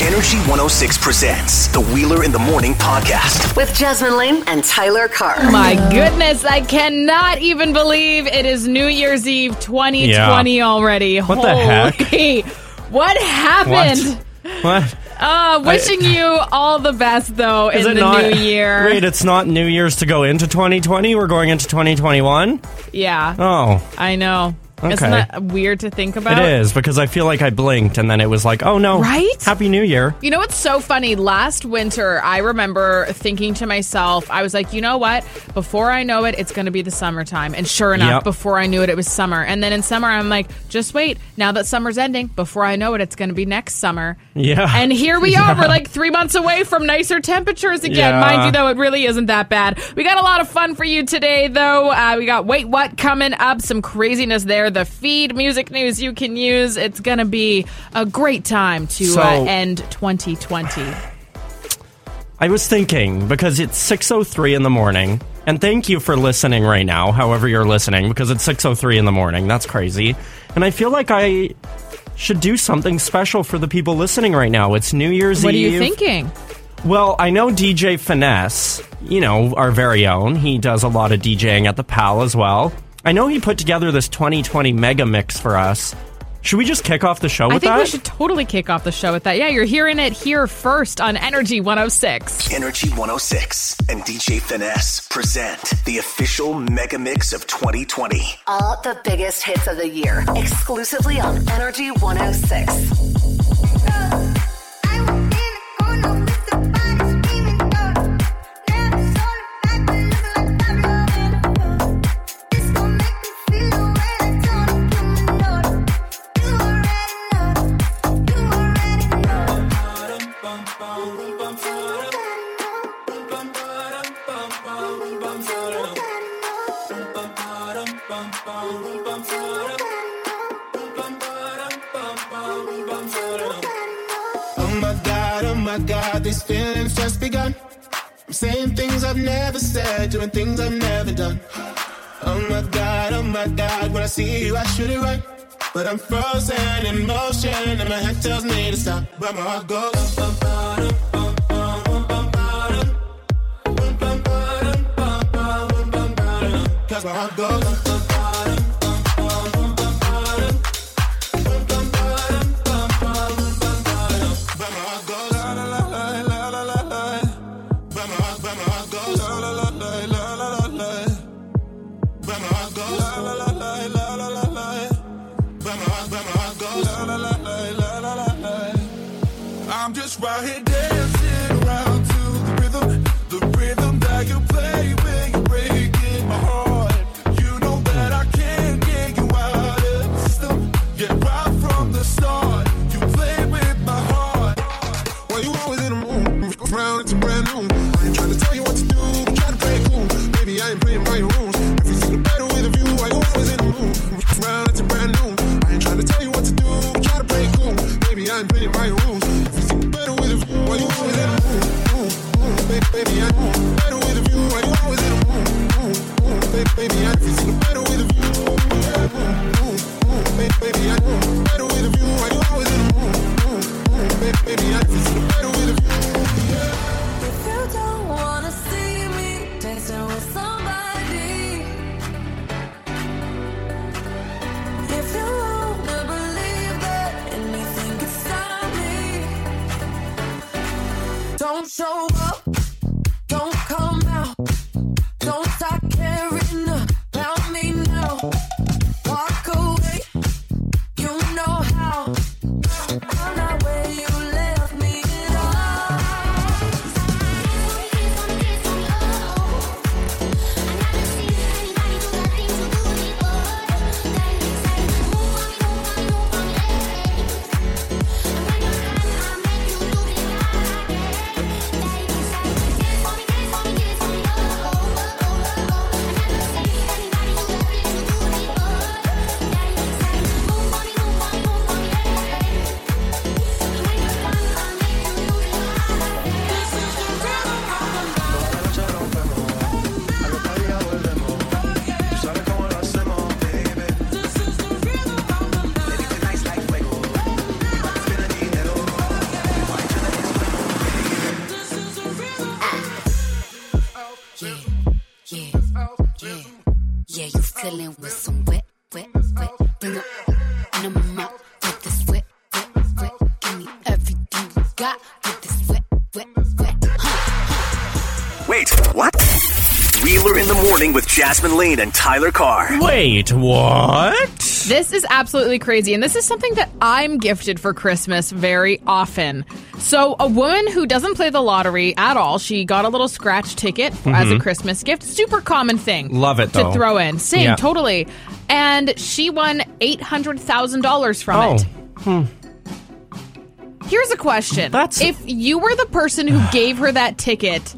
Energy 106 presents the Wheeler in the Morning podcast. with Jasmine Lane and Tyler Carr. My goodness, I cannot even believe it is New Year's Eve 2020 already. What the heck? Holy- What happened? What? Uh, wishing you all the best though Is in it the not? new year. Wait, it's not New Year's to go into 2020. We're going into 2021. Yeah, Oh, I know. Isn't Okay. that weird to think about? it is because I feel like I blinked and then it was like, oh no, Right? Happy New Year. You know what's so funny? Last winter, I remember thinking to myself, I was like, you know what? Before I know it, it's going to be the summertime. And sure enough, Yep. before I knew it, it was summer. And then in summer, I'm like, just wait. Now that summer's ending, before I know it, it's going to be next summer. Yeah. And here we are. We're like three months away from nicer temperatures again. Yeah. Mind you, though, it really isn't that bad. We got a lot of fun for you today, though. Uh, we got Wait What coming up, some craziness there. The feed music news you can use. It's going to be a great time to So- uh, end 2020. I was thinking because it's 6:03 in the morning, and thank you for listening right now. However you're listening, because it's 6:03 in the morning. That's crazy, and I feel like I should do something special for the people listening right now. It's New Year's Eve. What are you thinking? Well, I know DJ Finesse, you know, our very own. He does a lot of DJing at the PAL as well. I know he put together this 2020 mega mix for us. Should we just kick off the show with I think that? we should totally kick off the show with that. Yeah, you're hearing it here first on Energy 106. Energy 106 and DJ Finesse present the official mega mix of 2020. All the biggest hits of the year, exclusively on Energy 106. Saying things I've never said, doing things I've never done. Oh my god, oh my god, when I see you, I shoot it right. But I'm frozen in motion, and my head tells me to stop. But my heart goes. Cause my heart goes. Cuddling with some wet, wet, wet. Bring 'em in my mouth with this wet, wet, wet. Give me everything you got with this wet, wet, wet. Huh. Wait, what? Wheeler in the morning with Jasmine Lane and Tyler Carr. Wait, what? This is absolutely crazy, and this is something that I'm gifted for Christmas very often. So, a woman who doesn't play the lottery at all, she got a little scratch ticket as a Christmas gift. Super common thing. Mm-hmm. Love it, to though. throw in. Same, Yeah. totally. And she won eight hundred thousand dollars from it. Oh, Here's a question: That's- if you were the person who gave her that ticket.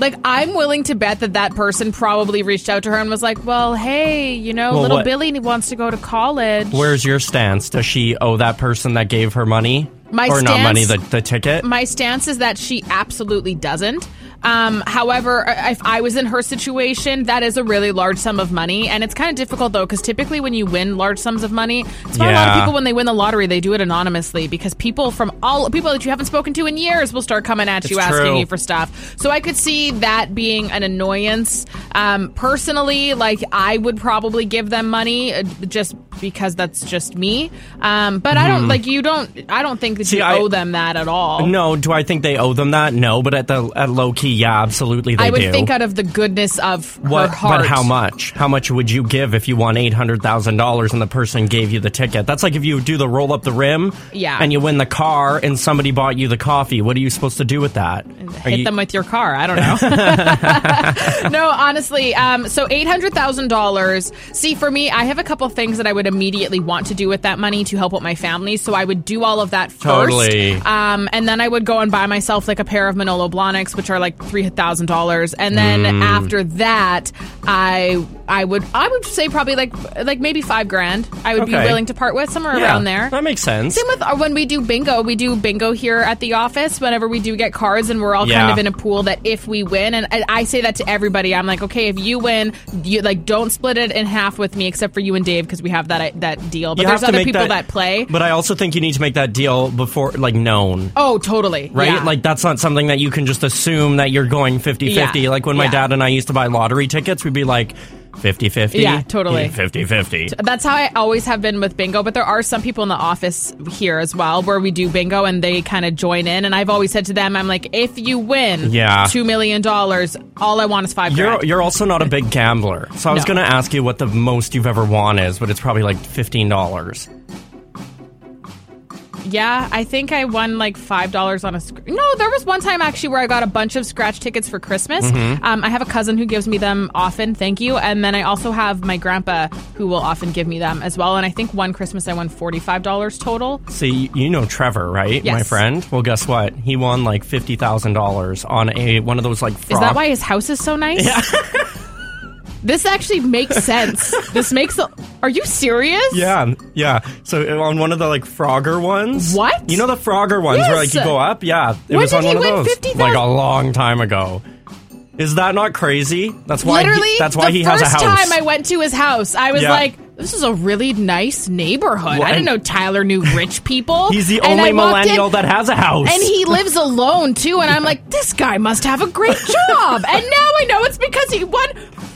Like I'm willing to bet that that person probably reached out to her and was like, "Well, hey, you know, Well, little what- Billy wants to go to college." where's your stance? Does she owe that person that gave her money? My or not money, the, the ticket? my stance is that she absolutely doesn't. Um, however, if I was in her situation, that is a really large sum of money, and it's kind of difficult though because typically when you win large sums of money, it's why a lot of people when they win the lottery they do it anonymously because people from all people that you haven't spoken to in years will start coming at you It's asking you for stuff. So I could see that being an annoyance. Um, personally, like I would probably give them money uh, just because that's just me. Um, but I don't like you don't. I don't think that Hmm. See, you I- owe them that at all. no, do I think they owe them that? No, but at the at low key, yeah, absolutely they I would do. think out of the goodness of what, her heart. but how much? How much would you give if you won eight hundred thousand dollars and the person gave you the ticket? That's like if you do the roll up the rim, Yeah. and you win the car, and somebody bought you the coffee. What are you supposed to do with that? Are Hit you- them with your car. I don't know. no, honestly. Um, so eight hundred thousand dollars. See, for me, I have a couple things that I would immediately want to do with that money to help out my family. So I would do all of that first. Totally. Um, and then I would go and buy myself like a pair of Manolo Blahniks, which are like three thousand dollars. And then Mm. after that, I I would I would say probably like like maybe five grand. I would be willing to part with somewhere yeah, around there. That makes sense. Same with uh, when we do bingo. We do bingo here at the office whenever we do get cards, and we're all kind of in a pool that if we win, and I, I say that to everybody, I'm like, okay, if you win, you like don't split it in half with me, except for you and Dave because we have that that deal. But You there's other people that, play. But I also think you need to make that deal before, like, known. oh, totally. Right? Yeah. Like, that's not something that you can just assume that you're going 50 50. Yeah. Like, when my Yeah. dad and I used to buy lottery tickets, we'd be like 50 50. Yeah, totally. 50 50. That's how I always have been with bingo, but there are some people in the office here as well where we do bingo and they kind of join in. And I've always said to them, I'm like, if you win Yeah. $2 million, all I want is 5 You're, you're also not a big gambler. So I was No. going to ask you what the most you've ever won is, but it's probably like $15. Yeah, I think I won like five dollars on a. Sc- no, there was one time actually where I got a bunch of scratch tickets for Christmas. Mm-hmm. Um, I have a cousin who gives me them often. Thank you. And then I also have my grandpa who will often give me them as well. And I think one Christmas I won forty five dollars total. See, you know Trevor, right? Yes. My friend. Well, guess what? He won like fifty thousand dollars on a one of those like. Is that why his house is so nice? Yeah. this actually makes sense. this makes. Are you serious? Yeah, yeah. So on one of the like Frogger ones. What? You know the Frogger ones where like you go up? Yeah. It When was on did he one of those. 50,000? like a long time ago. Is that not crazy? That's why. Literally, he, that's why he first has a house. time I went to his house, I was Yeah. like, "This is a really nice neighborhood." Well, I didn't know Tyler knew rich people. He's the only walked in, millennial that has a house. and he lives alone too. And I'm like, "This guy must have a great job." and now I know it's because he won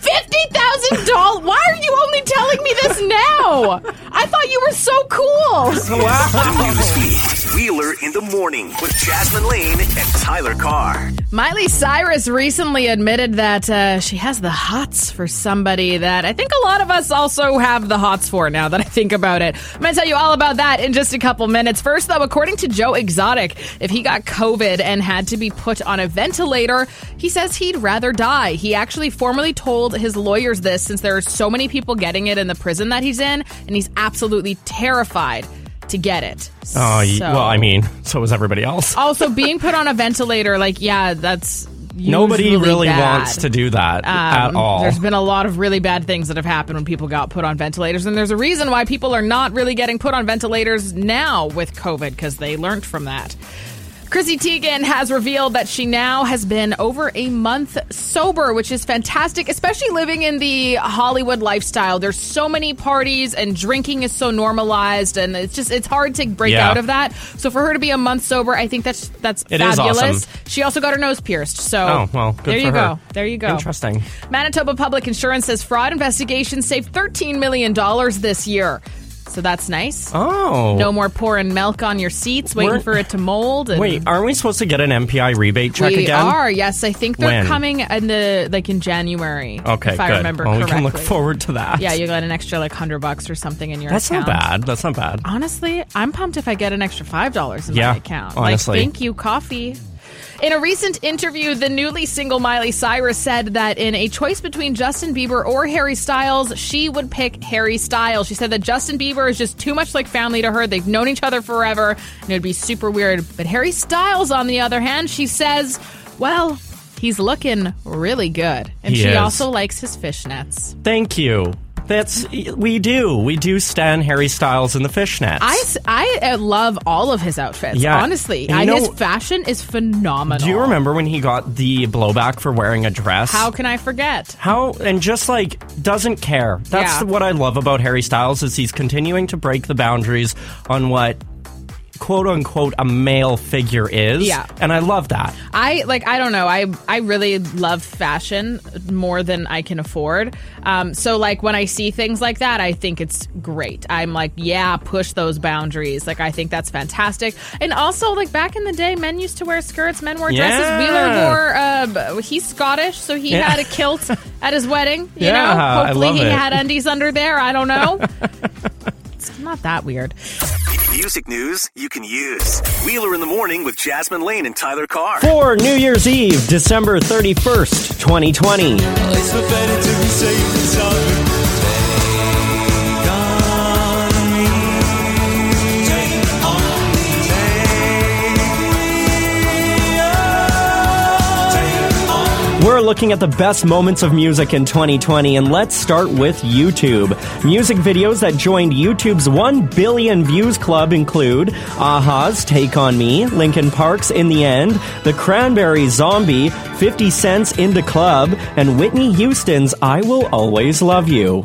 fifty thousand dollars. Why are you only telling me this now? I thought you were so cool. Newsfeed. Wheeler in the morning with Jasmine Lane and Tyler Carr. Miley Cyrus recently admitted that uh, she has the hots for somebody that I think a lot of us also have the hots for now that I think about it. I'm going to tell you all about that in just a couple minutes. First, though, according to Joe Exotic, if he got COVID and had to be put on a ventilator, he says he'd rather die. He actually formally told his lawyers this since there are so many people getting it in the prison that he's in, and he's absolutely terrified to get it. Oh, So- well, I mean, so was everybody else. also being put on a ventilator, like, yeah, that's. Nobody really bad. wants to do that at Um, all. There's been a lot of really bad things that have happened when people got put on ventilators, and there's a reason why people are not really getting put on ventilators now with COVID because they learned from that. Chrissy Teigen has revealed that she now has been over a month sober, which is fantastic, especially living in the Hollywood lifestyle. There's so many parties and drinking is so normalized and it's just it's hard to break Yeah. out of that. So for her to be a month sober, I think that's that's It is fabulous. awesome. She also got her nose pierced. So Oh, well, good there you her. go. There you go. Interesting. Manitoba Public Insurance says fraud investigations saved $13 million this year. So that's nice. Oh. No more pouring milk on your seats, waiting We're- for it to mold. And Wait, aren't we supposed to get an MPI rebate check we again? are. Yes, I think they're When? coming in the like in January. Okay, if I good. remember well, we correctly. can look forward to that. Yeah, you got an extra like hundred bucks or something in your account. That's account. not bad. That's not bad. Honestly, I'm pumped if I get an extra five dollars in Yeah, my account. honestly. Like, thank you, coffee. In a recent interview, the newly single Miley Cyrus said that in a choice between Justin Bieber or Harry Styles, she would pick Harry Styles. She said that Justin Bieber is just too much like family to her. They've known each other forever, and it would be super weird. But Harry Styles, on the other hand, she says, well, he's looking really good. And He she is. also likes his fishnets. Thank you. That's we do. We do stand Harry Styles in the fishnets. I, I uh, love all of his outfits. Yeah. Honestly, And and know- his fashion is phenomenal. do you remember when he got the blowback for wearing a dress? How can I forget? How and just like doesn't care. That's Yeah. what I love about Harry Styles is he's continuing to break the boundaries on what quote unquote a male figure is. Yeah. And I love that. I like. I don't know. I I really love fashion more than I can afford. Um, so like when I see things like that, I think it's great. I'm like, yeah, push those boundaries. Like I think that's fantastic. And also like back in the day, men used to wear skirts, men wore dresses. Yeah. Wheeler wore. Uh, he's Scottish, so he Yeah. had a kilt at his wedding. You Yeah, know, hopefully he it. had undies under there. I don't know. it's not that weird. Music news you can use. Wheeler in the morning with Jasmine Lane and Tyler Carr. For New Year's Eve, December 31st, 2020. We're looking at the best moments of music in 2020, and let's start with YouTube. Music videos that joined YouTube's 1 billion views club include a-ha's Take On Me, Linkin Park's In the End, The Cranberries Zombie, 50 Cent's In the Club, and Whitney Houston's I Will Always Love You.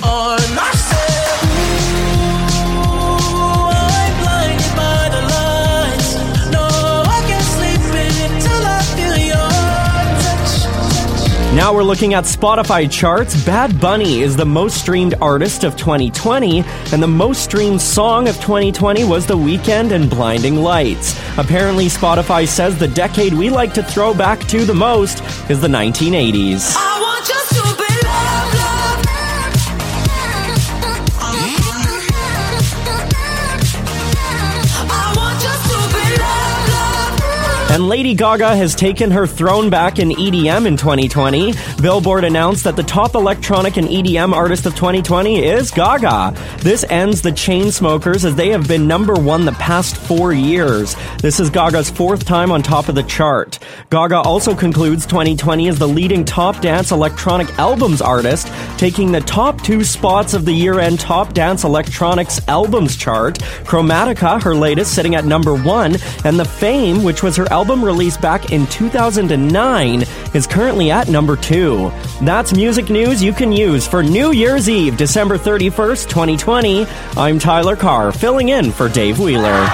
Now we're looking at Spotify charts. Bad Bunny is the most streamed artist of 2020, and the most streamed song of 2020 was The Weeknd and Blinding Lights. Apparently, Spotify says the decade we like to throw back to the most is the 1980s. I And Lady Gaga has taken her throne back in EDM in 2020. Billboard announced that the top electronic and EDM artist of 2020 is Gaga. This ends the Chainsmokers as they have been number one the past four years. This is Gaga's fourth time on top of the chart. Gaga also concludes 2020 as the leading top dance electronic albums artist, taking the top two spots of the year-end top dance electronics albums chart. Chromatica, her latest, sitting at number one, and The Fame, which was her album released back in 2009, is currently at number two. That's music news you can use for New Year's Eve, December 31st, 2020. I'm Tyler Carr, filling in for Dave Wheeler.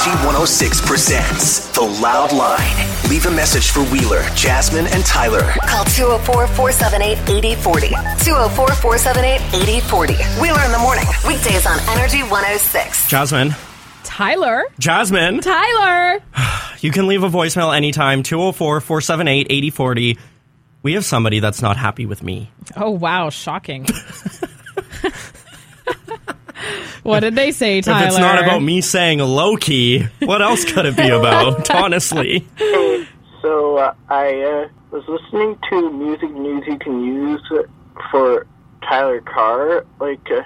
Energy 106 presents The Loud Line. Leave a message for Wheeler, Jasmine, and Tyler. Call 204 478 8040. 204 478 8040. Wheeler in the morning. Weekdays on Energy 106. Jasmine. Tyler. Jasmine. Tyler. You can leave a voicemail anytime, 204 478 8040. We have somebody that's not happy with me. Oh wow, shocking. what did they say, Tyler? If it's not about me saying low key, what else could it be about, honestly? So uh, I uh, was listening to music news you can use for Tyler Carr, like uh,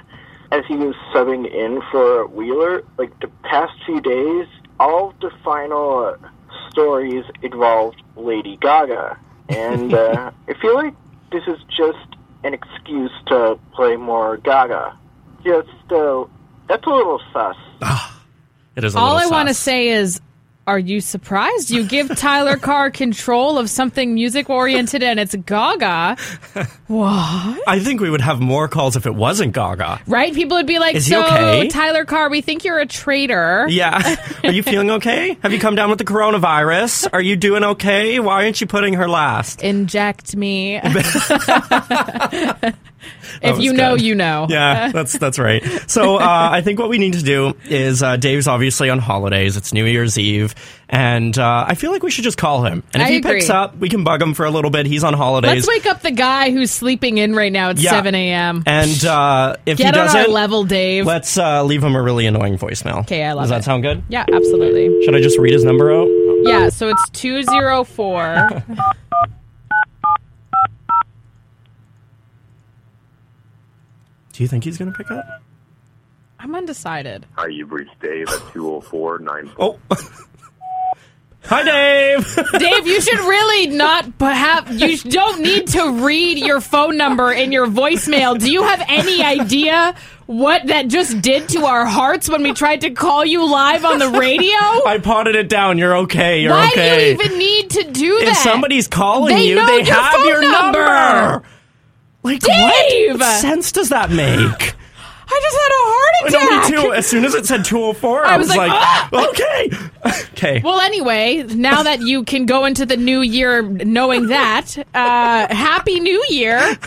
as he was subbing in for Wheeler. Like the past few days, all the final uh, stories involved Lady Gaga, and uh, I feel like this is just an excuse to play more Gaga. Just uh, that's a little sus. It is a All I want to say is, are you surprised? You give Tyler Carr control of something music oriented and it's Gaga. What? I think we would have more calls if it wasn't Gaga. Right? People would be like, Is he so, okay?" Tyler Carr, we think you're a traitor. Yeah. Are you feeling okay? Have you come down with the coronavirus? Are you doing okay? Why aren't you putting her last? Inject me. If you know, you know. Yeah, that's that's right. So uh, I think what we need to do is uh, Dave's obviously on holidays. It's New Year's Eve, and uh, I feel like we should just call him. And if I he agree. picks up, we can bug him for a little bit. He's on holidays. Let's wake up the guy who's sleeping in right now at Yeah. 7 a.m. And uh, if Get he doesn't, level, Dave. let's uh, leave him a really annoying voicemail. Okay, I love Does that it. sound good? yeah, absolutely. Should I just read his number out? Yeah, so it's 204. Do you think he's going to pick up? I'm undecided. Hi, you've reached Dave at 204 Oh. oh. Hi, Dave. Dave, you should really not have. You don't need to read your phone number in your voicemail. Do you have any idea what that just did to our hearts when we tried to call you live on the radio? I potted it down. You're okay. You're Why okay. do you even need to do that? if somebody's calling They you, they your have your number. number. Like Dave! what? what sense does that make? I just had a heart attack. No, me too. As soon as it said 204, I, was was like, like, "Ah!" okay. okay. Well, anyway, now that you can go into the new year knowing that, uh, Happy New Year.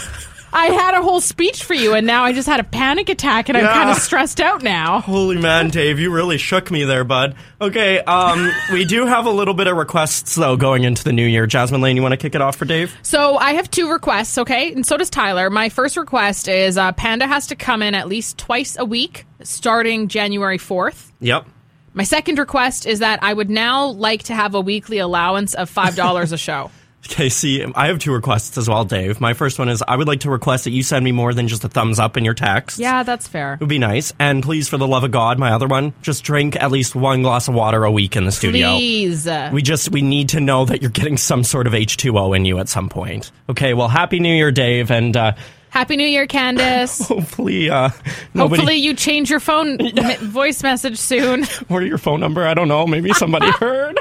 I had a whole speech for you, and now I just had a panic attack, and I'm kind of stressed out now. Holy man, Dave, you really shook me there, bud. Okay, um, we do have a little bit of requests though going into the new year. Jasmine Lane, you want to kick it off for Dave? So I have two requests, okay? And so does Tyler. My first request is uh, Panda has to come in at least twice a week starting January 4th. Yep. My second request is that I would now like to have a weekly allowance of $5 a show. Okay, see, I have two requests as well, Dave. My first one is I would like to request that you send me more than just a thumbs up in your text. Yeah, that's fair. It would be nice. And please, for the love of God, my other one, just drink at least one glass of water a week in the studio. Please. We just we need to know that you're getting some sort of H2O in you at some point. Okay, well, happy New Year, Dave, and uh, Happy New Year, Candace. hopefully, uh, nobody Hopefully, you change your phone voice message soon. or your phone number. I don't know. Maybe somebody heard.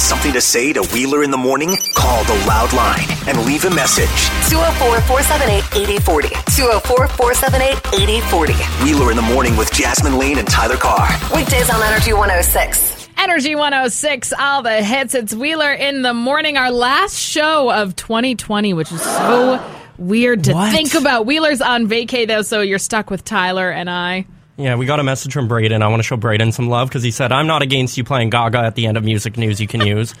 Got something to say to Wheeler in the morning? Call the loud line and leave a message. 204 478 8040. 204 478 8040. Wheeler in the morning with Jasmine Lane and Tyler Carr. Weekdays on Energy 106. Energy 106, all the hits. It's Wheeler in the morning, our last show of 2020, which is so weird to What? think about. Wheeler's on vacay, though, so you're stuck with Tyler and I. Yeah, we got a message from Braden. I want to show Braden some love because he said, I'm not against you playing Gaga at the end of music news you can use.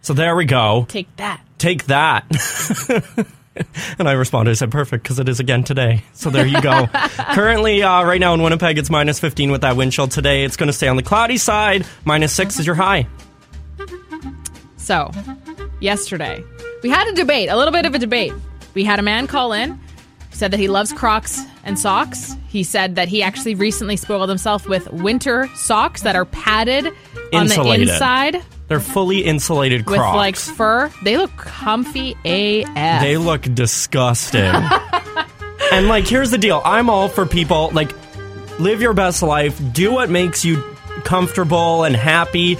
So there we go. Take that. Take that. and I responded, I said, perfect, because it is again today. So there you go. Currently, uh, right now in Winnipeg, it's minus 15 with that wind chill. Today, it's going to stay on the cloudy side. Minus 6 is your high. So, yesterday, we had a debate, a little bit of a debate. We had a man call in, said that he loves Crocs and socks. He said that he actually recently spoiled himself with winter socks that are padded Insulated. on the inside They're fully insulated with like fur. They look comfy AF. They look disgusting. and like, here's the deal I'm all for people, like, live your best life, do what makes you comfortable and happy.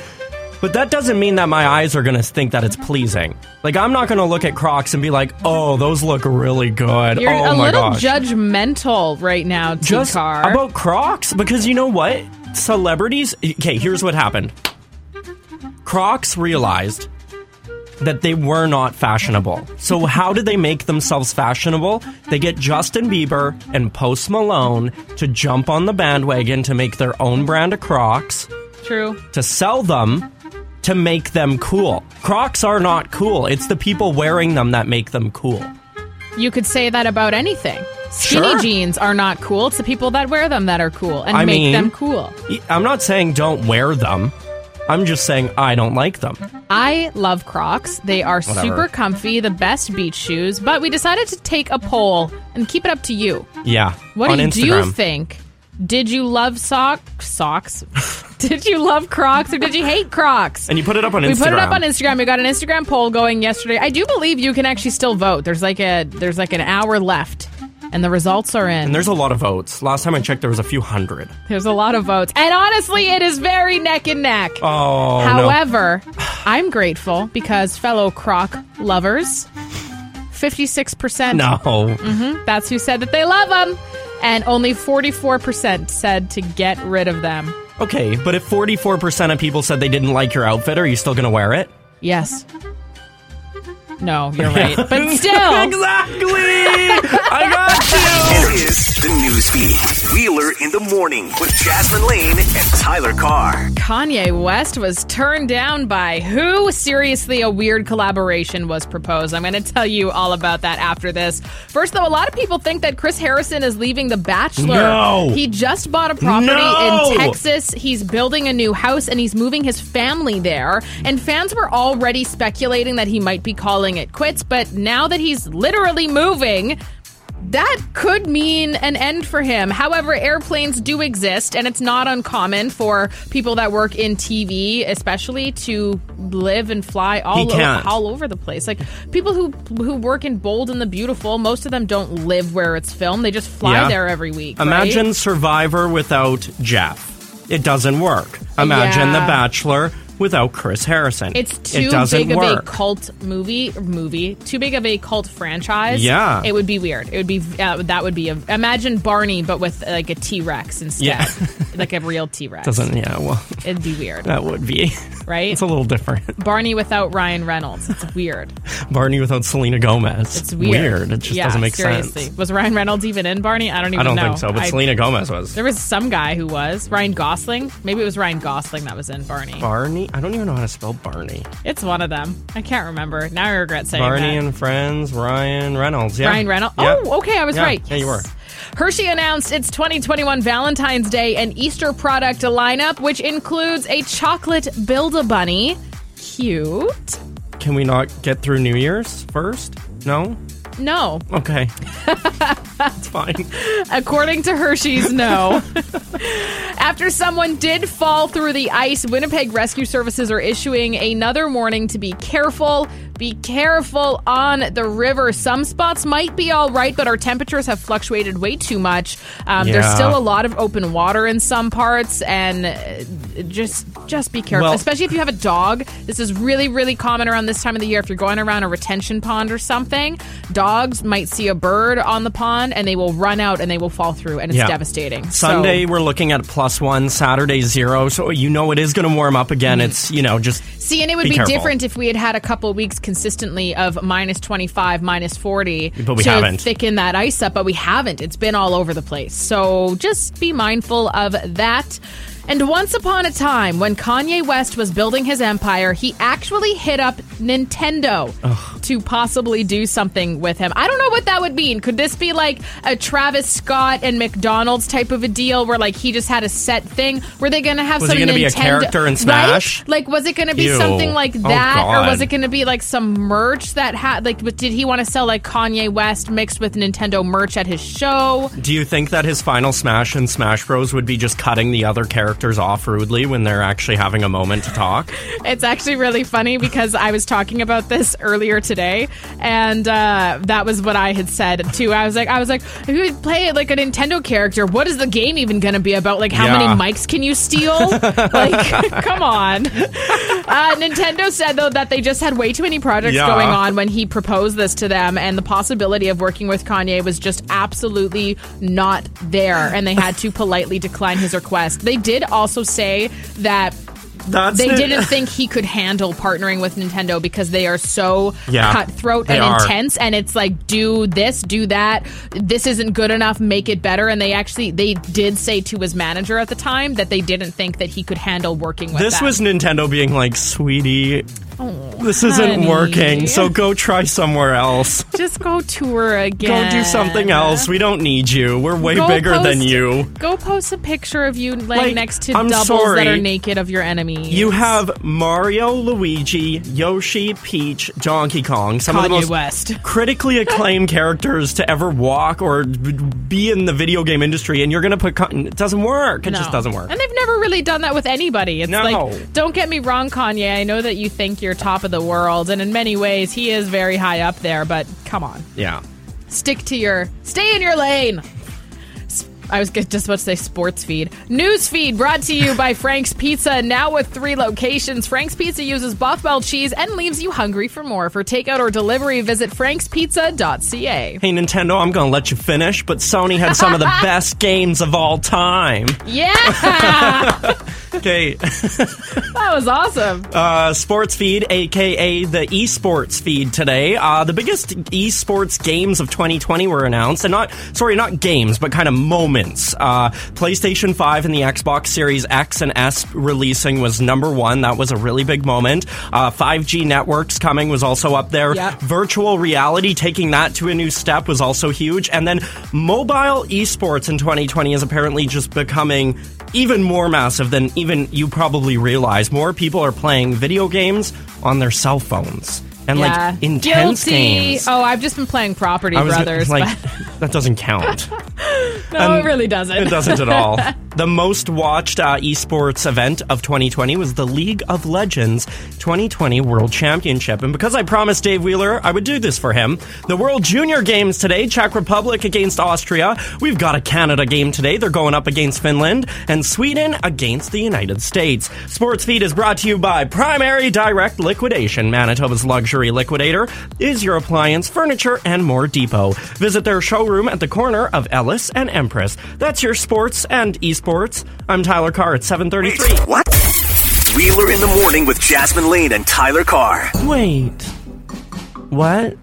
But that doesn't mean that my eyes are going to think that it's pleasing. Like, I'm not going to look at Crocs and be like, oh, those look really good. You're oh a my little gosh. judgmental right now, Just T-Car. about Crocs because you know what? Celebrities. Okay, here's what happened. Crocs realized that they were not fashionable. So how did they make themselves fashionable? They get Justin Bieber and Post Malone to jump on the bandwagon to make their own brand of Crocs, True. to sell them to make them cool. Crocs are not cool. It's the people wearing them that make them cool. You could say that about anything. Skinny Sure. jeans are not cool. It's the people that wear them that are cool and I make mean- them cool. I'm not saying don't wear them. I'm just saying I don't like them. I love Crocs. They are Whatever. super comfy, the best beach shoes. But we decided to take a poll and keep it up to you. Yeah. What do you think? Did you love sock socks? did you love Crocs or did you hate Crocs? And you put it up on we Instagram. We put it up on Instagram. We got an Instagram poll going yesterday. I do believe you can actually still vote. There's like a there's like an hour left. and the results are in. And there's a lot of votes. Last time I checked, there was a few hundred. There's a lot of votes. And honestly, it is very neck and neck. Oh, no. However, I'm grateful because fellow croc lovers, 56%. No. Mm-hmm. That's who said that they love them. And only 44% said to get rid of them. Okay, but if 44% of people said they didn't like your outfit, are you still going to wear it? Yes. No, you're right. But still. exactly! I got you! It is the news feed. Wheeler in the morning with Jasmine Lane and Tyler Carr. Kanye West was turned down by who? Seriously, a weird collaboration was proposed. I'm going to tell you all about that after this. First, though, a lot of people think that Chris Harrison is leaving The Bachelor. No. He just bought a property No. in Texas. He's building a new house and he's moving his family there. And fans were already speculating that he might be calling it quits, but now that he's literally moving, that could mean an end for him. However, airplanes do exist, and it's not uncommon for people that work in TV, especially, to live and fly all, can't. all over the place. Like people who who work in Bold and the Beautiful, most of them don't live where it's filmed; they just fly Yeah. there every week. right? Imagine Survivor without Jeff. It doesn't work. Imagine Yeah. The Bachelor without Chris Harrison. It's it too doesn't big of a cult movie. Movie too big of a cult franchise. Yeah. it would be weird. It would be uh, that would be a, imagine Barney, but with like a T Rex instead, Yeah. like a real T Rex. Doesn't yeah, well, It'd be weird, that would be. Right? It's a little different. Barney without Ryan Reynolds. It's weird. Barney without Selena Gomez. It's weird. It just Yeah, doesn't make seriously. sense. Was Ryan Reynolds even in Barney? I don't even I don't know. think so, but I- Selena Gomez was. There was some guy who was Ryan Gosling. Maybe it was Ryan Gosling that was in Barney. Barney? I don't even know how to spell Barney. it's one of them. I can't remember. Now I regret saying Barney that. and Friends, Ryan Reynolds. Yeah. Ryan Reynolds. Yeah. Oh, okay, I was Yeah. right. Yeah, you were. Hershey announced its 2021 Valentine's Day and Easter product lineup, which includes a chocolate Build-A-Bunny. Cute. Can we not get through New Year's first? No? No. Okay. That's fine. According to Hershey's, no. After someone did fall through the ice, Winnipeg Rescue Services are issuing another warning to be careful. Be careful on the river. Some spots might be all right, but our temperatures have fluctuated way too much. Um, There's still a lot of open water in some parts, and uh, just just be careful, Well- especially if you have a dog. This is really really common around this time of the year. If you're going around a retention pond or something, dogs might see a bird on the pond and they will run out and they will fall through, and it's Yeah. devastating. So- Sunday, we're looking at plus one. Saturday, zero. So you know it is going to warm up again. It's, you know, just. See, and it would Be be, different if we had had a couple weeks consistently of minus 25, minus 40 But we to haven't. thicken that ice up, but we haven't. It's been all over the place. So just be mindful of that. And once upon a time, when Kanye West was building his empire, he actually hit up Nintendo to possibly do something with him. I don't know what that would mean. Could this be like a Travis Scott and McDonald's type of a deal where like he just had a set thing? Were they going to have Was some gonna be a Nintendo- character in Right? Smash? Like, was it going to be Ew. something like Oh, that, or was it going to be like some merch that had like? Did he want to sell like Kanye West mixed with Nintendo merch at his show? Do you think that his final smash and Smash Bros would be just cutting the other characters off rudely when they're actually having a moment to talk? It's actually really funny because I was talking about this earlier today, and uh, that was what I had said too. I was like, I was like, if you would play like a Nintendo character, what is the game even going to be about? Like, how Yeah. many mics can you steal? like, come on. Uh, Nintendo said though that they just had way too many projects Yeah. going on when he proposed this to them, and the possibility of working with Kanye was just absolutely not there, and they had to politely decline his request. They did also say that That's they it. didn't think he could handle partnering with Nintendo because they are so Yeah, cutthroat and are. intense and it's like do this do that this isn't good enough make it better and they actually they did say to his manager at the time that they didn't think that he could handle working with This them. was Nintendo being like, sweetie, this isn't honey. working, so go try somewhere else. just go tour again. Go do something else. We don't need you. We're way Go bigger than you. Go post a picture of you laying Like, next to I'm doubles sorry. that are naked of your enemies. You have Mario, Luigi, Yoshi, Peach, Donkey Kong, some of the most West. critically acclaimed characters to ever walk or be in the video game industry, and you're going to put. Con- it doesn't work. It No. just doesn't work. And they've never really done that with anybody. It's No. like, don't get me wrong, Kanye. I know that you think you're top of the world, and in many ways, he is very high up there, but come on. yeah. Stick to your, stay in your lane. I was just about to say sports feed. News feed brought to you by Frank's Pizza, now with three locations. Frank's Pizza uses Bothwell cheese and leaves you hungry for more. For takeout or delivery, visit frankspizza.ca. Hey, Nintendo, I'm going to let you finish, but Sony had some of the best games of all time. Yeah! Okay, that was awesome. uh, sports feed, aka the esports feed today. Uh, the biggest esports games of 2020 were announced, and not sorry, not games, but kind of moments. Uh, PlayStation 5 and the Xbox Series X and S releasing was number one. That was a really big moment. Uh, 5G networks coming was also up there. Yep. Virtual reality taking that to a new step was also huge, and then mobile esports in 2020 is apparently just becoming even more massive than even you probably realize. More people are playing video games on their cell phones and yeah. like intense Guilty. games. Oh, I've just been playing Property I was gonna- Brothers. like but that doesn't count. no, and it really doesn't. It doesn't at all. The most watched uh, esports event of 2020 was the League of Legends 2020 World Championship. And because I promised Dave Wheeler I would do this for him, the World Junior Games today, Czech Republic against Austria. We've got a Canada game today. They're going up against Finland and Sweden against the United States. Sports Feed is brought to you by Primary Direct Liquidation, Manitoba's luxury liquidator, is your appliance, furniture, and more depot. Visit their showroom at the corner of Ellice and Empress. That's your sports and esports. I'm Tyler Carr at 733. What? Wheeler in the morning with Jasmine Lane and Tyler Carr. Wait. What?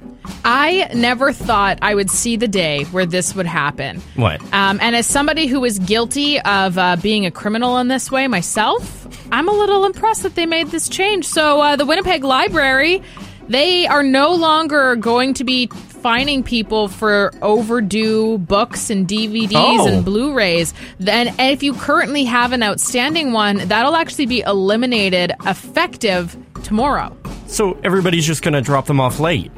I never thought I would see the day where this would happen. What? Um, and as somebody who is guilty of uh, being a criminal in this way myself, I'm a little impressed that they made this change. So uh, the Winnipeg Library, they are no longer going to be fining people for overdue books and DVDs Oh. and Blu-rays. Then, and if you currently have an outstanding one, that'll actually be eliminated effective tomorrow. So everybody's just going to drop them off late.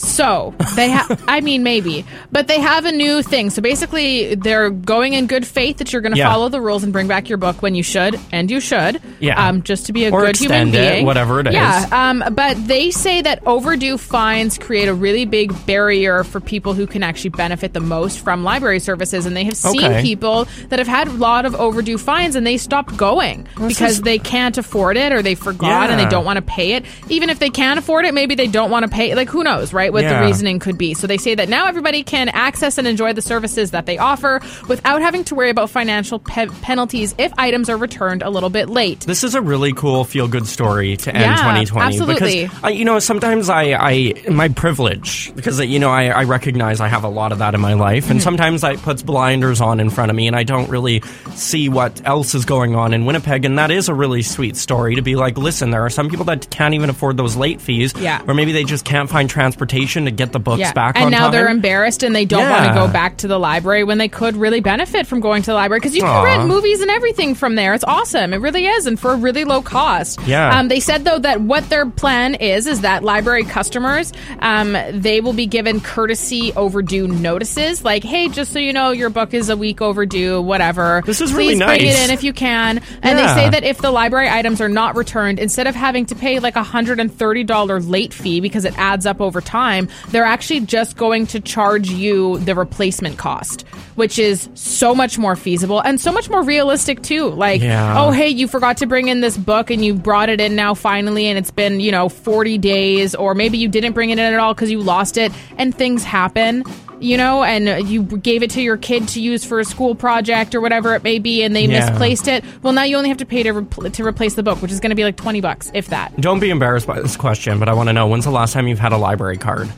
So they have, I mean, maybe, but they have a new thing. So basically, they're going in good faith that you're going to Yeah. follow the rules and bring back your book when you should, and you should. Yeah. Um, just to be a Or good human it, being. whatever it is. Yeah. Um, but they say that overdue fines create a really big barrier for people who can actually benefit the most from library services, and they have seen Okay. people that have had a lot of overdue fines and they stopped going because is- they can't afford it or they forgot and they don't want to pay it. Even if they can afford it, maybe they don't want to pay. Like who knows, right? What Yeah. the reasoning could be. So they say that now everybody can access and enjoy the services that they offer without having to worry about financial pe- penalties if items are returned a little bit late. This is a really cool feel good story to end Yeah, 2020 absolutely. because I, you know sometimes I, I my privilege because you know I, I recognize I have a lot of that in my life Mm-hmm. and sometimes that puts blinders on in front of me and I don't really see what else is going on in Winnipeg and that is a really sweet story to be like listen there are some people that can't even afford those late fees Yeah. or maybe they just can't find transportation to get the books Yeah. back and now time. they're embarrassed and they don't want to go back to the library when they could really benefit from going to the library because you can Aw. rent movies and everything from there. It's awesome. It really is, and for a really low cost. Yeah. Um, they said though that what their plan is is that library customers um, they will be given courtesy overdue notices, like, hey, just so you know, your book is a week overdue, whatever. This is Please really bring it in if you can. And Yeah. they say that if the library items are not returned, instead of having to pay like a hundred and thirty dollar late fee because it adds up over time, they're actually just going to charge you the replacement cost, which is so much more feasible and so much more realistic too. Like, Yeah. oh hey, you forgot to bring in this book and you brought it in now finally, and it's been you know forty days, or maybe you didn't bring it in at all because you lost it, and things happen. You know, and you gave it to your kid to use for a school project or whatever it may be, and they Yeah. misplaced it. Well, now you only have to pay to, repl to replace the book, which is going to be like 20 bucks, if that. don't be embarrassed by this question but I want to know when's the last time you've had a library card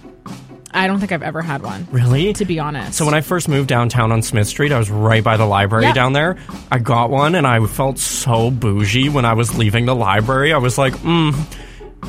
I don't think I've ever had one. really To be honest. So when I first moved downtown on Smith Street, I was right by the library Yep. down there. I got one and I felt so bougie when I was leaving the library. I was like, mm,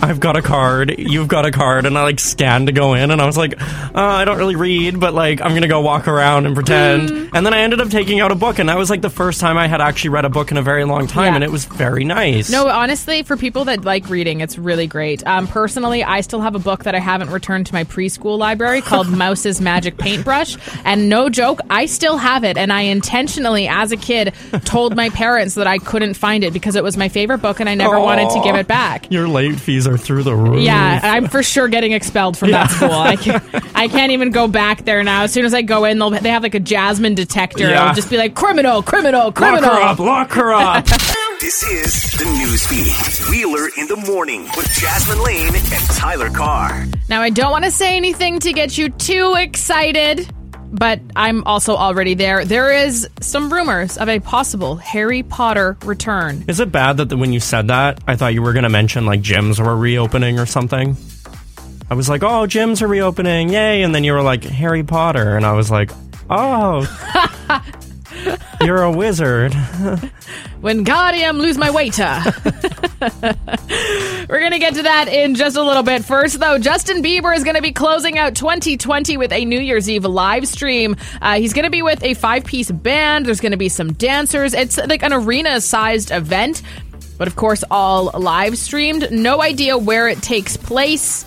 I've got a card, you've got a card, and I like scanned to go in, and I was like, uh, I don't really read, but like I'm gonna go walk around and pretend. Mm. And then I ended up taking out a book, and that was like the first time I had actually read a book in a very long time, Yeah. and it was very nice. No, honestly, for people that like reading, it's really great. Um, personally, I still have a book that I haven't returned to my preschool library called Mouse's Magic Paintbrush. And no joke, I still have it. And I intentionally, as a kid, told my parents that I couldn't find it because it was my favorite book and I never wanted to give it back. Your late fees fees are through the roof. Yeah, I'm for sure getting expelled from that school. I can't, I can't even go back there now. As soon as I go in, they'll, they have like a Jasmine detector. Yeah. It'll just be like criminal, criminal, criminal. Lock her up, lock her up. This is the news feed. Wheeler in the morning with Jasmine Lane and Tyler Carr. Now, I don't want to say anything to get you too excited, but I'm also already there. There is some rumors of a possible Harry Potter return. Is it bad that when you said that, I thought you were going to mention like gyms were reopening or something? I was like, oh, gyms are reopening, yay! And then you were like, Harry Potter, and I was like, oh, you're a wizard. When Wingardium lose my waiter. We're going to get to that in just a little bit. First, though, Justin Bieber is going to be closing out 2020 with a New Year's Eve live stream. Uh, he's going to be with a five piece band. There's going to be some dancers. It's like an arena sized event, but of course, all live streamed. No idea where it takes place.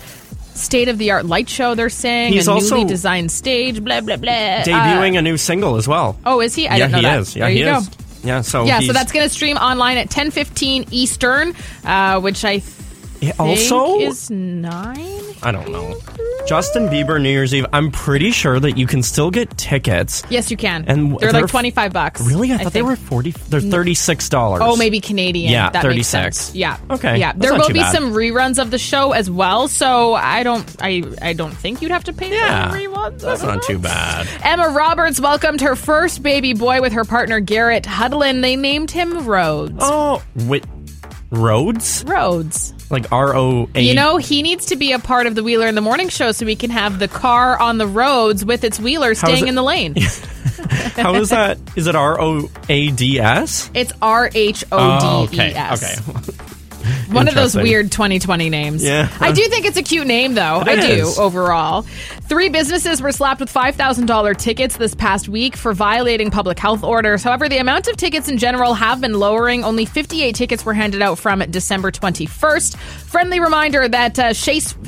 State of the art light show, they're saying. He's a also newly designed stage, blah, blah, blah. Uh, Debuting a new single as well. oh, is he? I yeah, didn't know he that. is. Yeah, there he is. go. Yeah, so Yeah, so that's going to stream online at 10:15 Eastern, uh, which I think also is nine. I don't know. Justin Bieber New Year's Eve. I'm pretty sure that you can still get tickets. Yes, you can. And they're, they're like 25 bucks. Really? I thought they were forty. They're mm. thirty six dollars. Oh, maybe Canadian. Yeah, that 36. makes sense. Yeah. Okay, Yeah, that's there not will be bad. some reruns of the show as well. So I don't, I, I don't think you'd have to pay Yeah, for the reruns. That's don't too bad. Emma Roberts welcomed her first baby boy with her partner Garrett Hedlund. They named him Rhodes. Oh, wait, roads Rhodes. Like R O A. You know, he needs to be a part of the Wheeler in the Morning show so we can have the car on the roads with its wheeler staying in the lane. how is that? Is it R O A D S? It's R H Oh, O D E oh, okay, okay. One of those weird 2020 names. Yeah. I do think it's a cute name, though. It I do, overall. Three businesses were slapped with $5,000 tickets this past week for violating public health orders. However, the amount of tickets in general have been lowering. Only 58 tickets were handed out from December 21st. Friendly reminder that uh, Chase.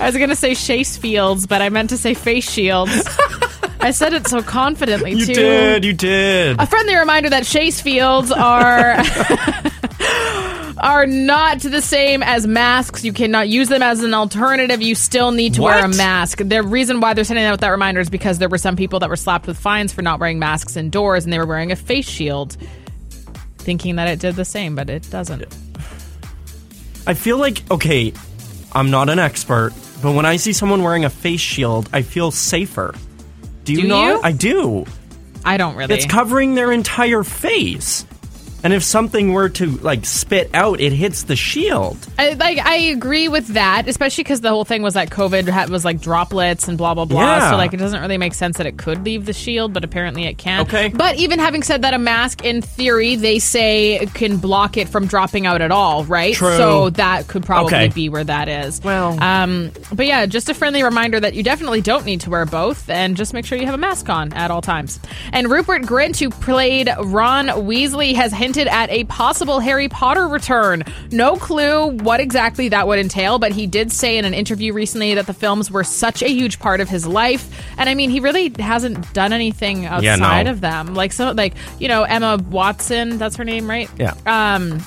I was going to say Chase Fields, but I meant to say face shields. I said it so confidently, You too. did. You did. A friendly reminder that Chase Fields are are not the same as masks. You cannot use them as an alternative. You still need to wear a mask. The reason why they're sending out that reminder is because there were some people that were slapped with fines for not wearing masks indoors, and they were wearing a face shield, thinking that it did the same, but it doesn't. I feel like okay. I'm not an expert, but when I see someone wearing a face shield, I feel safer. Do you Do not? you? I do. I don't really. It's covering their entire face. And if something were to like spit out, it hits the shield. I, like I agree with that, especially because the whole thing was that COVID had, was like droplets and blah blah blah. Yeah. So like it doesn't really make sense that it could leave the shield, but apparently it can. Okay. But even having said that, a mask in theory they say can block it from dropping out at all, right? True. So that could probably Okay. be where that is. Well- um, but yeah, just a friendly reminder that you definitely don't need to wear both, and just make sure you have a mask on at all times. And Rupert Grint, who played Ron Weasley, has hinted at a possible Harry Potter return. No clue what exactly that would entail, but he did say in an interview recently that the films were such a huge part of his life. And I mean, he really hasn't done anything outside no. of them. Like so, like you know, Emma Watson, that's her name, right? Yeah. Um,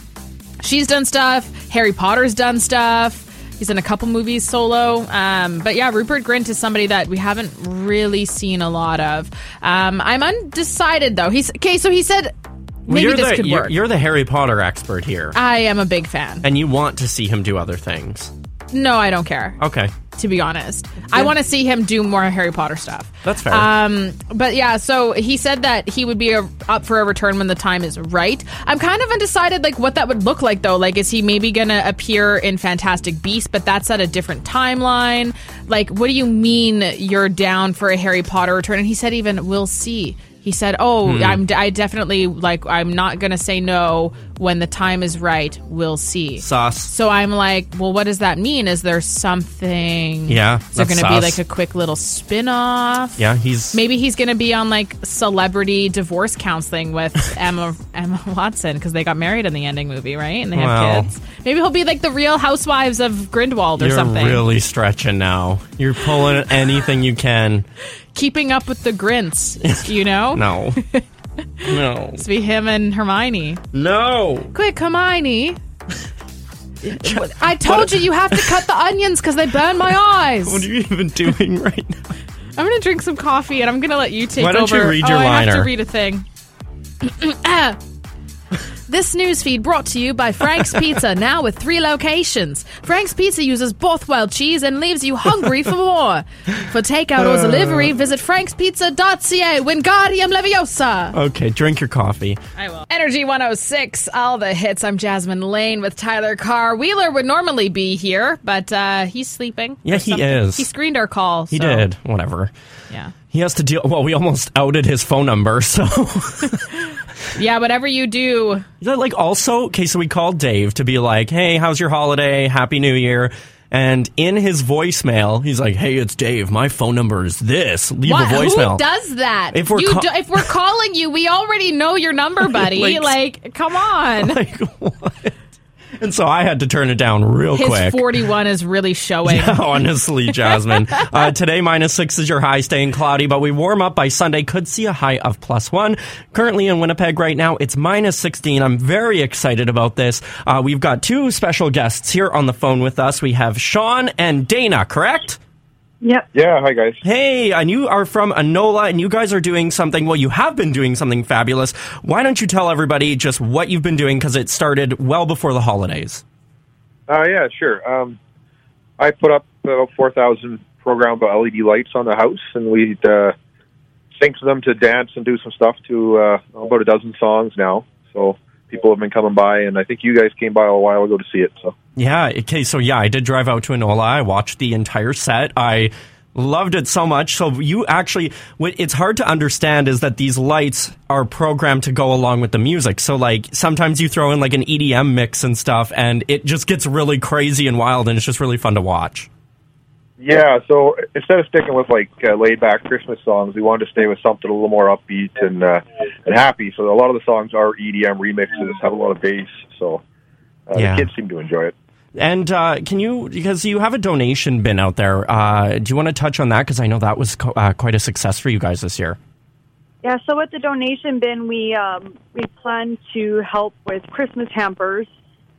she's done stuff. Harry Potter's done stuff. He's in a couple movies solo. Um, but yeah, Rupert Grint is somebody that we haven't really seen a lot of. Um, I'm undecided though. He's okay. So he said maybe you're this the, could you're, work. you're the Harry Potter expert here, I am a big fan. and you want to see him do other things. No, I don't care. Okay, To be honest, I want to see him do more Harry Potter stuff. that's fair. Um, but yeah, so he said that he would be a, up for a return when the time is right. I'm kind of undecided, like what that would look like though. Like, is he maybe gonna appear in Fantastic Beasts, but that's at a different timeline? Like, what do you mean you're down for a Harry Potter return? And he said even we'll see. He said, "Oh, Hmm. I'm I definitely like I'm not gonna say no when the time is right. We'll see." Sauce. So I'm like, well, what does that mean? Is there something? Yeah, Is there going to be like a quick little spin off? Yeah, he's Maybe he's going to be on like celebrity divorce counseling with Emma Emma Watson because they got married in the ending movie, right? And they have Well. kids. Maybe he'll be like the Real Housewives of Grindwald or You're something. really stretching now. You're pulling anything you can. Keeping up with the Grints, you know? No. no. It's be him and Hermione. No. Quick, Hermione. I told you you have to cut the onions because they burn my eyes. What are you even doing right now? I'm gonna drink some coffee and I'm gonna let you take Why don't you over. read your oh, I have liner? to read a thing. This news feed brought to you by Frank's Pizza, now with three locations. Frank's Pizza uses Bothwell cheese and leaves you hungry for more. For takeout or delivery, visit frankspizza.ca. Wingardium Leviosa. Okay, drink your coffee. I will. Energy 106, all the hits. I'm Jasmine Lane with Tyler Carr. Wheeler would normally be here, but uh, he's sleeping. Yeah, he is. He screened our call. He so- did. Whatever. Yeah. He has to deal. Well, we almost outed his phone number, so. Yeah, whatever you do. Like also, okay, so we called Dave to be like, "Hey, how's your holiday? Happy New Year." And in his voicemail, he's like, "Hey, it's Dave. My phone number is this. Leave What? a voicemail." Who does that? If we're ca- do- if we're calling you, we already know your number, buddy. Like- like, come on. like what? And so I had to turn it down real His quick. 41 is really showing. Honestly, Jasmine. uh, today, minus six is your high, staying cloudy, but we warm up by Sunday. Could see a high of plus one. Currently in Winnipeg right now, it's minus 16. I'm very excited about this. Uh, we've got two special guests here on the phone with us. We have Sean and Dana, correct? Yep. Yeah, hi guys. Hey, and you are from Anola, and you guys are doing something. Well, you have been doing something fabulous. Why don't you tell everybody just what you've been doing? Because it started well before the holidays. Uh, yeah, sure. Um, I put up about 4,000 programmable LED lights on the house, and we'd uh, sync them to dance and do some stuff to uh, about a dozen songs now. So people have been coming by, and I think you guys came by a while ago to see it. So Yeah. Okay. So yeah, I did drive out to Anola. I watched the entire set. I loved it so much. So you actually, what it's hard to understand is that these lights are programmed to go along with the music. So like sometimes you throw in like an EDM mix and stuff, and it just gets really crazy and wild, and it's just really fun to watch. Yeah, so instead of sticking with like uh, laid back Christmas songs, we wanted to stay with something a little more upbeat and uh, and happy. So a lot of the songs are EDM remixes, have a lot of bass. So uh, Yeah. the kids seem to enjoy it. And uh, can you, because you have a donation bin out there, uh, do you want to touch on that? Because I know that was co- uh, quite a success for you guys this year. Yeah. So with the donation bin, we um, we plan to help with Christmas hampers.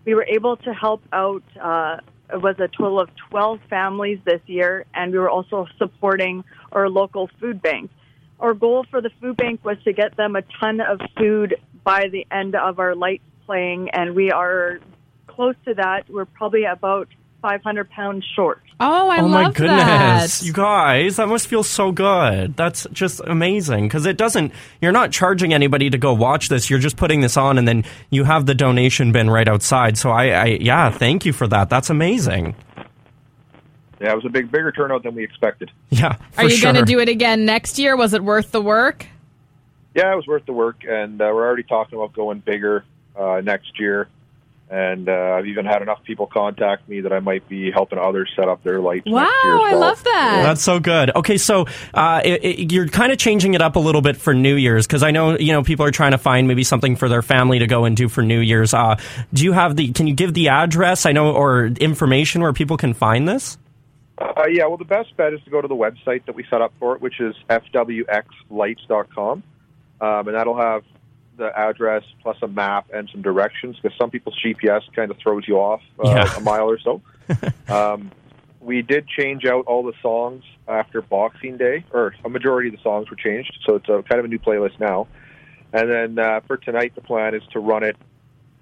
We were able to help out. It was a total of twelve families this year, and we were also supporting our local food bank. Our goal for the food bank was to get them a ton of food by the end of our lights playing, and we are close to that. We're probably about 500 pounds short. Oh, I oh love my goodness, that. you guys, that must feel so good. That's just amazing because it doesn't. You're not charging anybody to go watch this. You're just putting this on, and then you have the donation bin right outside. So I, I yeah, thank you for that. That's amazing. Yeah, it was a big bigger turnout than we expected. Yeah, for Are you sure. going to do it again next year? Was it worth the work? Yeah, it was worth the work, and uh, we're already talking about going bigger uh, next year. And uh, I've even had enough people contact me that I might be helping others set up their lights. Wow, next year as I love that. That's so good. Okay, so uh, it, it, you're kind of changing it up a little bit for New Year's because I know you know people are trying to find maybe something for their family to go and do for New Year's. Uh, do you have the? Can you give the address? I know or information where people can find this. Uh, yeah, well, the best bet is to go to the website that we set up for it, which is fwxlights.com, um, and that'll have the address plus a map and some directions because some people's GPS kind of throws you off uh, Yeah. a mile or so. um, we did change out all the songs after Boxing Day, or a majority of the songs were changed, so it's a kind of a new playlist now. And then uh, for tonight, the plan is to run it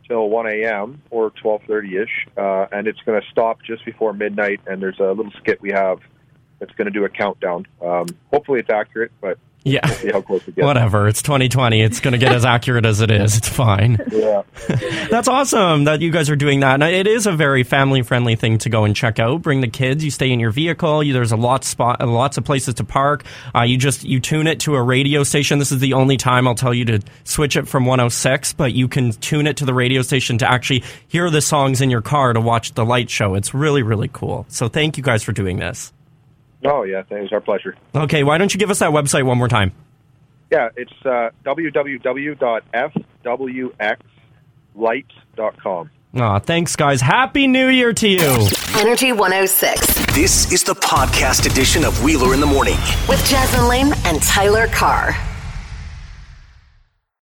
till 1 a.m. or 12:30 ish, uh, and it's going to stop just before midnight. And there's a little skit we have that's going to do a countdown. Um, hopefully, it's accurate, but Yeah. we'll see how close we get. Whatever. It's 2020. It's going to get as accurate as it is. It's fine. Yeah. That's awesome that you guys are doing that. And it is a very family friendly thing to go and check out. Bring the kids. You stay in your vehicle. You, there's a lot of spot, lots of places to park. Uh, you just you tune it to a radio station. This is the only time I'll tell you to switch it from 106, but you can tune it to the radio station to actually hear the songs in your car to watch the light show. It's really really cool. So thank you guys for doing this. Oh yeah, it was our pleasure. Okay, why don't you give us that website one more time? Yeah, it's uh, www.fwxlights.com. Aw, thanks guys. Happy New Year to you. Energy 106 This is the podcast edition of Wheeler in the Morning. with Jasmine Lane and Tyler Carr.